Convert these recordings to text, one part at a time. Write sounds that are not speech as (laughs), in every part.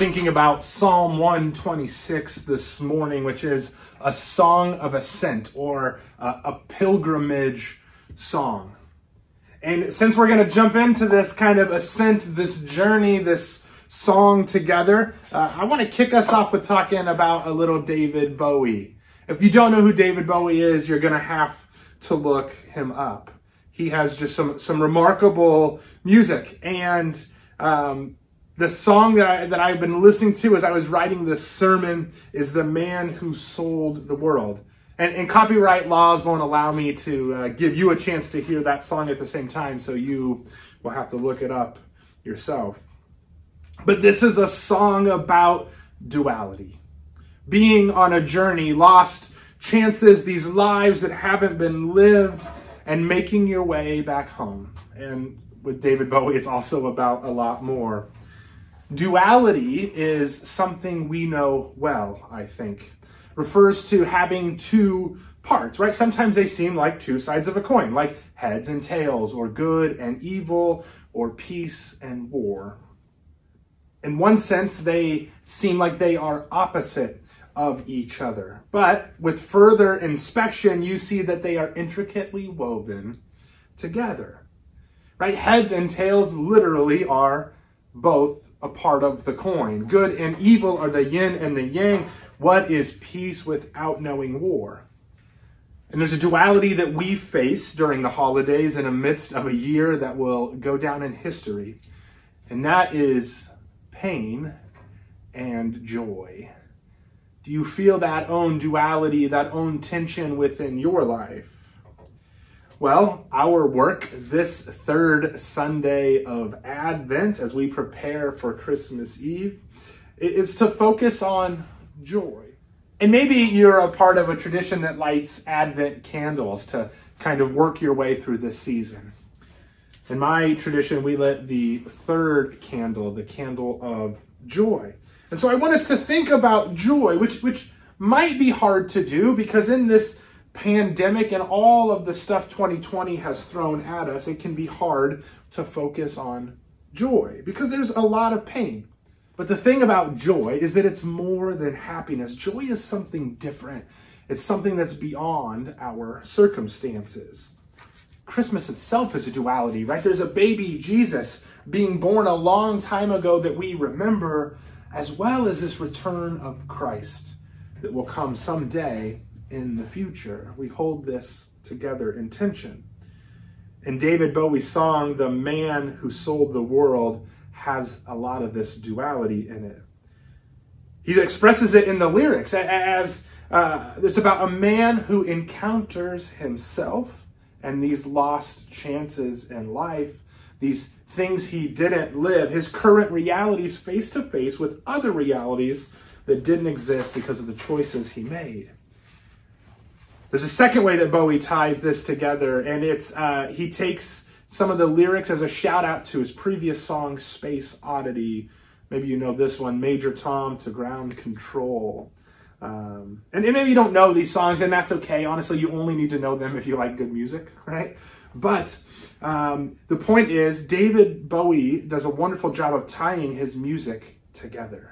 thinking about Psalm 126 this morning, which is a song of ascent or a, a pilgrimage song. And since we're going to jump into this kind of ascent, this journey, this song together, uh, I want to kick us off with talking about a little David Bowie. If you don't know who David Bowie is, you're going to have to look him up. He has just some, some remarkable music. And um, the song that, I, that I've been listening to as I was writing this sermon is The Man Who Sold the World. And, and copyright laws won't allow me to uh, give you a chance to hear that song at the same time, so you will have to look it up yourself. But this is a song about duality. Being on a journey, lost chances, these lives that haven't been lived, and making your way back home. And with David Bowie, it's also about a lot more. Duality is something we know well, I think. Refers to having two parts, right? Sometimes they seem like two sides of a coin, like heads and tails, or good and evil, or peace and war. In one sense, they seem like they are opposite of each other. But with further inspection, you see that they are intricately woven together. Right? Heads and tails literally are both a part of the coin. Good and evil are the yin and the yang. What is peace without knowing war? And there's a duality that we face during the holidays in the midst of a year that will go down in history. And that is pain and joy. Do you feel that own duality, that own tension within your life? Well, our work this third Sunday of Advent as we prepare for Christmas Eve is to focus on joy. And maybe you're a part of a tradition that lights Advent candles to kind of work your way through this season. In my tradition, we lit the third candle, the candle of joy. And so I want us to think about joy, which, which might be hard to do because in this pandemic and all of the stuff 2020 has thrown at us, it can be hard to focus on joy because there's a lot of pain. But the thing about joy is that it's more than happiness. Joy is something different. It's something that's beyond our circumstances. Christmas itself is a duality, right? There's a baby Jesus being born a long time ago that we remember, as well as this return of Christ that will come someday in the future. We hold this together in tension. And David Bowie's song, The Man Who Sold the World, has a lot of this duality in it. He expresses it in the lyrics as uh, it's about a man who encounters himself and these lost chances in life, these things he didn't live, his current realities face to face with other realities that didn't exist because of the choices he made. There's a second way that Bowie ties this together, and it's uh, he takes some of the lyrics as a shout out to his previous song, Space Oddity. Maybe you know this one, Major Tom to Ground Control. Um, and, and maybe you don't know these songs, and that's okay. Honestly, you only need to know them if you like good music, (laughs) right? But um, the point is, David Bowie does a wonderful job of tying his music together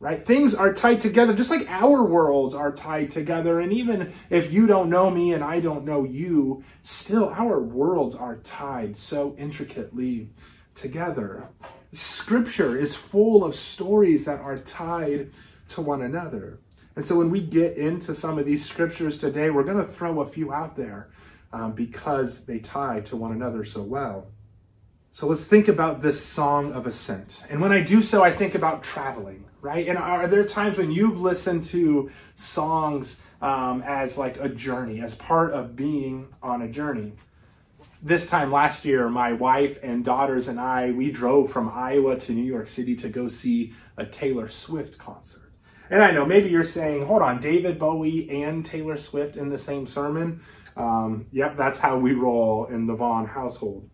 right? Things are tied together just like our worlds are tied together. And even if you don't know me and I don't know you, still our worlds are tied so intricately together. Scripture is full of stories that are tied to one another. And so when we get into some of these scriptures today, we're going to throw a few out there um, because they tie to one another so well. So let's think about this song of ascent. And when I do so, I think about traveling right? And are there times when you've listened to songs um, as like a journey, as part of being on a journey? This time last year, my wife and daughters and I, we drove from Iowa to New York City to go see a Taylor Swift concert. And I know maybe you're saying, hold on, David Bowie and Taylor Swift in the same sermon? Um, yep, that's how we roll in the Vaughn household.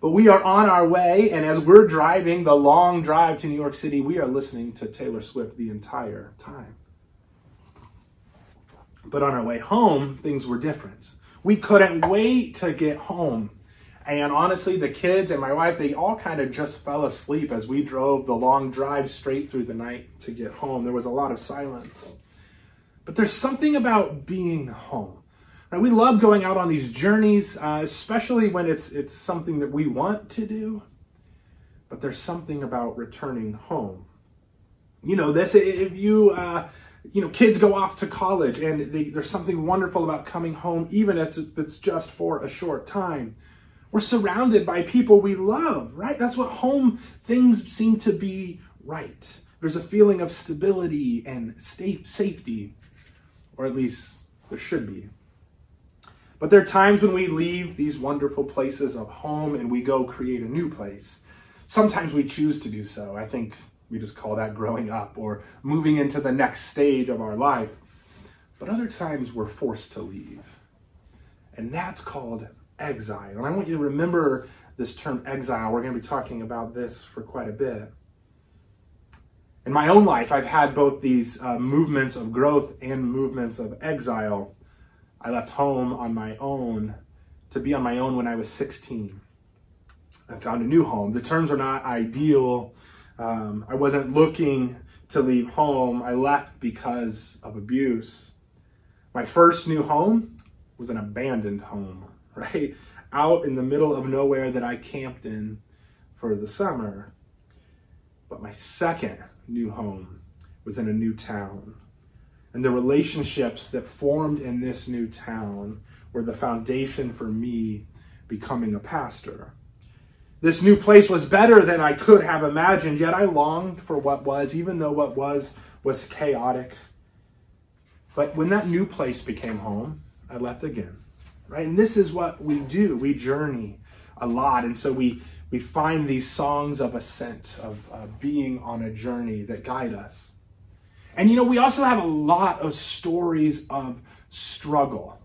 But we are on our way, and as we're driving the long drive to New York City, we are listening to Taylor Swift the entire time. But on our way home, things were different. We couldn't wait to get home And honestly, the kids and my wife, they all kind of just fell asleep as we drove the long drive straight through the night to get home. There was a lot of silence. But there's something about being home. Right? We love going out on these journeys, uh, especially when it's it's something that we want to do. But there's something about returning home. You know, this if you uh, you know kids go off to college and they, there's something wonderful about coming home, even if it's just for a short time. We're surrounded by people we love, right? That's what home things seem to be right. There's a feeling of stability and safety or at least there should be. But there are times when we leave these wonderful places of home and we go create a new place. Sometimes we choose to do so. I think we just call that growing up or moving into the next stage of our life. But other times we're forced to leave. And that's called exile. And I want you to remember this term exile. We're going to be talking about this for quite a bit in my own life, I've had both these uh, movements of growth and movements of exile. I left home on my own to be on my own when I was 16. I found a new home. The terms are not ideal. Um, I wasn't looking to leave home. I left because of abuse. My first new home was an abandoned home, (laughs) right? Out in the middle of nowhere that I camped in for the summer. But my second new home was in a new town. And the relationships that formed in this new town were the foundation for me becoming a pastor. This new place was better than I could have imagined, yet I longed for what was, even though what was was chaotic. But when that new place became home, I left again. Right? And this is what we do. We journey a lot. And so we we find these songs of ascent, of uh, being on a journey that guide us. And you know, we also have a lot of stories of struggle.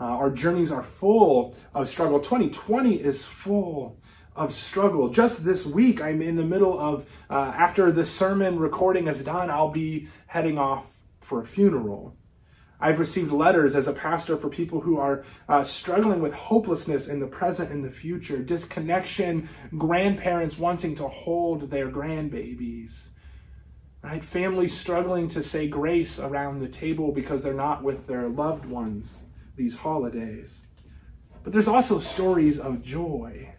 Uh, our journeys are full of struggle. 2020 is full of struggle. Just this week, I'm in the middle of, uh, after the sermon recording is done, I'll be heading off for a funeral. I've received letters as a pastor for people who are uh, struggling with hopelessness in the present and the future, disconnection, grandparents wanting to hold their grandbabies, right? Families struggling to say grace around the table because they're not with their loved ones these holidays. But there's also stories of joy,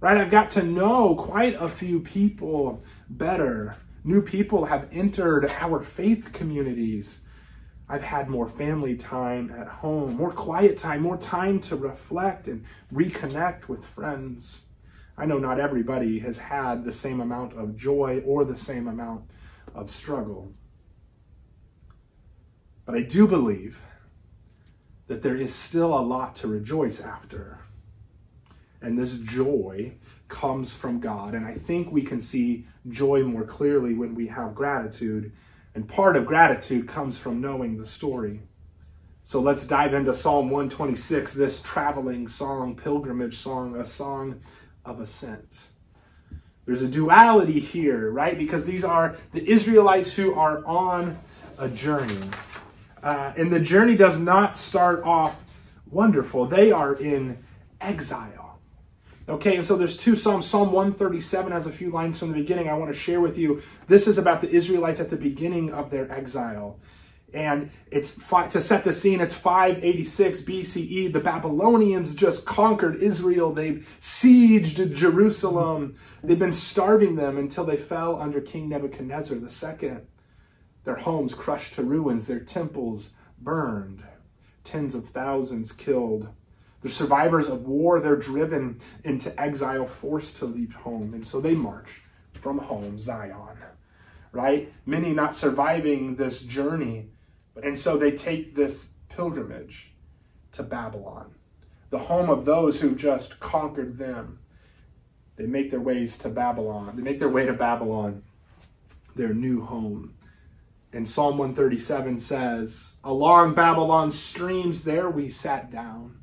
right? I've got to know quite a few people better. New people have entered our faith communities I've had more family time at home, more quiet time, more time to reflect and reconnect with friends. I know not everybody has had the same amount of joy or the same amount of struggle. But I do believe that there is still a lot to rejoice after. And this joy comes from God. And I think we can see joy more clearly when we have gratitude and part of gratitude comes from knowing the story. So let's dive into Psalm 126, this traveling song, pilgrimage song, a song of ascent. There's a duality here, right? Because these are the Israelites who are on a journey. Uh, and the journey does not start off wonderful, they are in exile. Okay, and so there's two Psalms. Psalm 137 has a few lines from the beginning I want to share with you. This is about the Israelites at the beginning of their exile. And it's fi- to set the scene, it's 586 BCE. The Babylonians just conquered Israel. They've sieged Jerusalem. They've been starving them until they fell under King Nebuchadnezzar II. Their homes crushed to ruins, their temples burned, tens of thousands killed. The survivors of war, they're driven into exile, forced to leave home. And so they march from home, Zion, right? Many not surviving this journey. And so they take this pilgrimage to Babylon, the home of those who just conquered them. They make their ways to Babylon. They make their way to Babylon, their new home. And Psalm 137 says, Along Babylon's streams there we sat down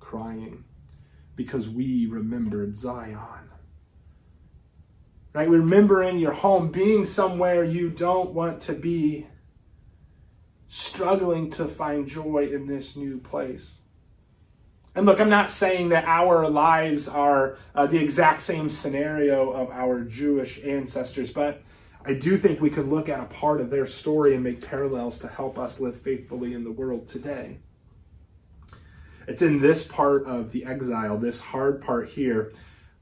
crying because we remembered Zion. Right? Remembering your home, being somewhere you don't want to be, struggling to find joy in this new place. And look, I'm not saying that our lives are uh, the exact same scenario of our Jewish ancestors, but I do think we can look at a part of their story and make parallels to help us live faithfully in the world today. It's in this part of the exile, this hard part here,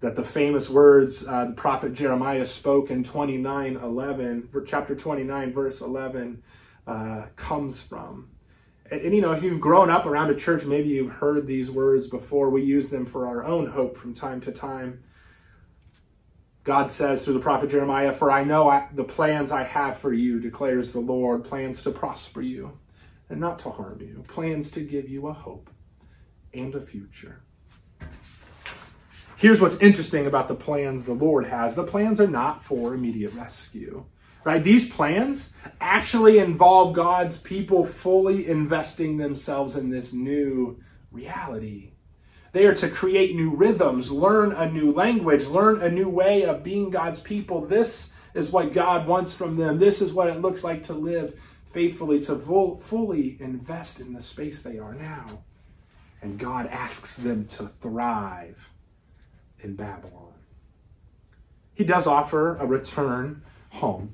that the famous words uh, the prophet Jeremiah spoke in 29 11, chapter 29, verse 11, uh, comes from. And, and, you know, if you've grown up around a church, maybe you've heard these words before. We use them for our own hope from time to time. God says through the prophet Jeremiah, For I know I, the plans I have for you, declares the Lord, plans to prosper you and not to harm you, plans to give you a hope and a future. Here's what's interesting about the plans the Lord has the plans are not for immediate rescue right? These plans actually involve God's people fully investing themselves in this new reality. They are to create new rhythms, learn a new language, learn a new way of being God's people. This is what God wants from them. This is what it looks like to live faithfully, to full, fully invest in the space they are now. And God asks them to thrive in Babylon. He does offer a return home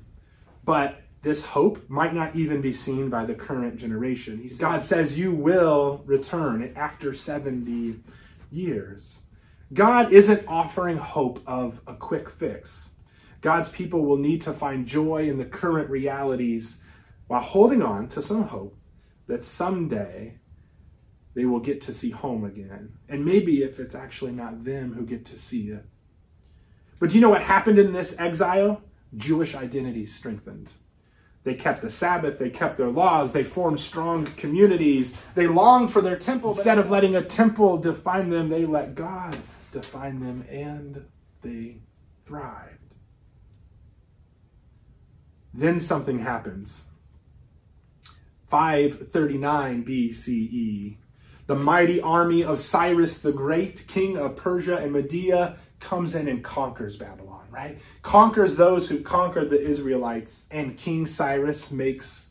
but this hope might not even be seen by the current generation. God says, You will return after 70 years. God isn't offering hope of a quick fix. God's people will need to find joy in the current realities while holding on to some hope that someday they will get to see home again. And maybe if it's actually not them who get to see it. But do you know what happened in this exile? Jewish identity strengthened. They kept the Sabbath, they kept their laws, they formed strong communities, they longed for their temple. Instead of letting a temple define them, they let God define them and they thrived. Then something happens. 539 BCE. The mighty army of Cyrus the Great, king of Persia and Media, comes in and conquers Babylon right? Conquers those who conquered the Israelites. And King Cyrus makes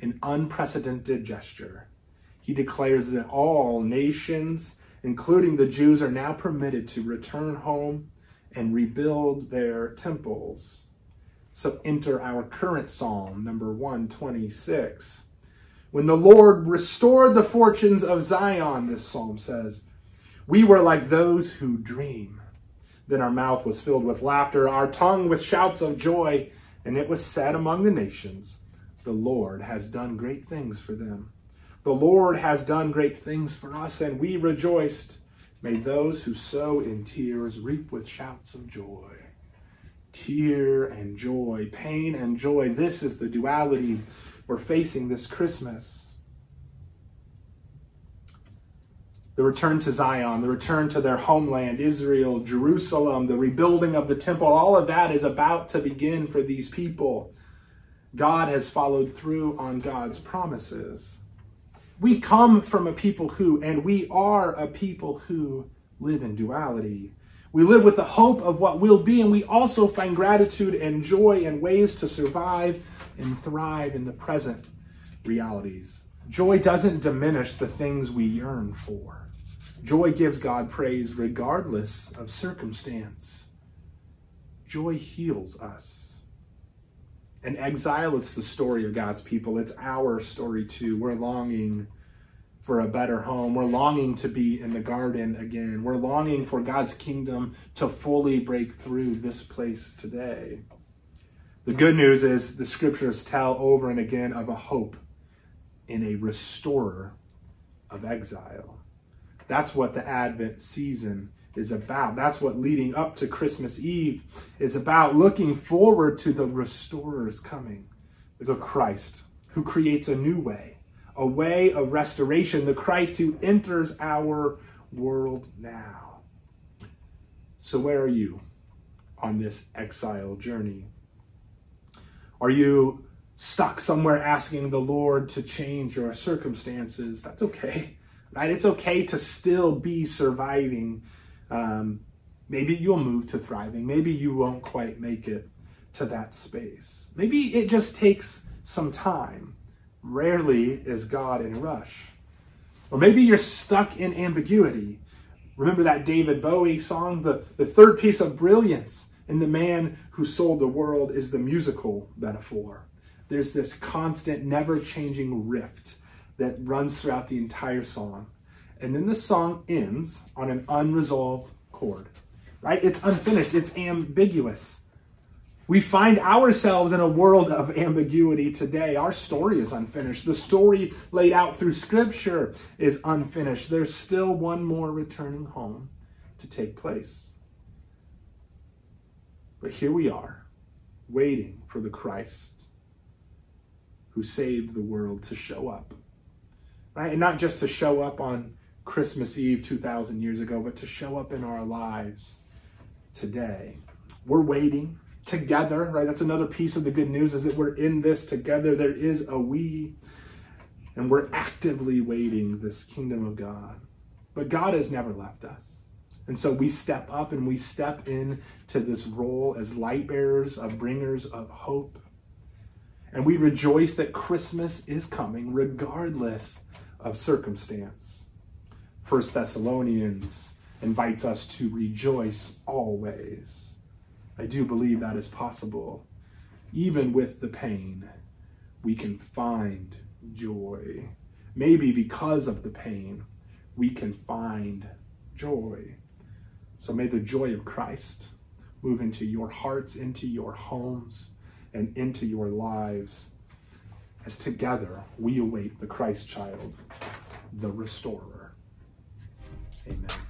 an unprecedented gesture. He declares that all nations, including the Jews, are now permitted to return home and rebuild their temples. So enter our current psalm, number 126. When the Lord restored the fortunes of Zion, this psalm says, we were like those who dream. Then our mouth was filled with laughter, our tongue with shouts of joy, and it was said among the nations, The Lord has done great things for them. The Lord has done great things for us, and we rejoiced. May those who sow in tears reap with shouts of joy. Tear and joy, pain and joy. This is the duality we're facing this Christmas. The return to Zion, the return to their homeland, Israel, Jerusalem, the rebuilding of the temple, all of that is about to begin for these people. God has followed through on God's promises. We come from a people who, and we are a people who live in duality. We live with the hope of what will be, and we also find gratitude and joy and ways to survive and thrive in the present realities. Joy doesn't diminish the things we yearn for. Joy gives God praise regardless of circumstance. Joy heals us. And exile, it's the story of God's people. It's our story too. We're longing for a better home. We're longing to be in the garden again. We're longing for God's kingdom to fully break through this place today. The good news is the scriptures tell over and again of a hope in a restorer of exile. That's what the Advent season is about. That's what leading up to Christmas Eve is about. Looking forward to the restorer's coming, the Christ who creates a new way, a way of restoration, the Christ who enters our world now. So, where are you on this exile journey? Are you stuck somewhere asking the Lord to change your circumstances? That's okay right? It's okay to still be surviving. Um, maybe you'll move to thriving. Maybe you won't quite make it to that space. Maybe it just takes some time. Rarely is God in a rush. Or maybe you're stuck in ambiguity. Remember that David Bowie song? The, the third piece of brilliance in The Man Who Sold the World is the musical metaphor. There's this constant, never changing riff that runs throughout the entire song. And then the song ends on an unresolved chord, right? It's unfinished, it's ambiguous. We find ourselves in a world of ambiguity today. Our story is unfinished. The story laid out through Scripture is unfinished. There's still one more returning home to take place. But here we are, waiting for the Christ who saved the world to show up. Right? And not just to show up on Christmas Eve 2,000 years ago, but to show up in our lives today. We're waiting together, right? That's another piece of the good news is that we're in this together. There is a we, and we're actively waiting this kingdom of God. But God has never left us. And so we step up and we step into this role as light bearers, of bringers of hope. And we rejoice that Christmas is coming regardless of circumstance. First Thessalonians invites us to rejoice always. I do believe that is possible. Even with the pain, we can find joy. Maybe because of the pain, we can find joy. So may the joy of Christ move into your hearts, into your homes, and into your lives as together we await the Christ child, the restorer. Amen.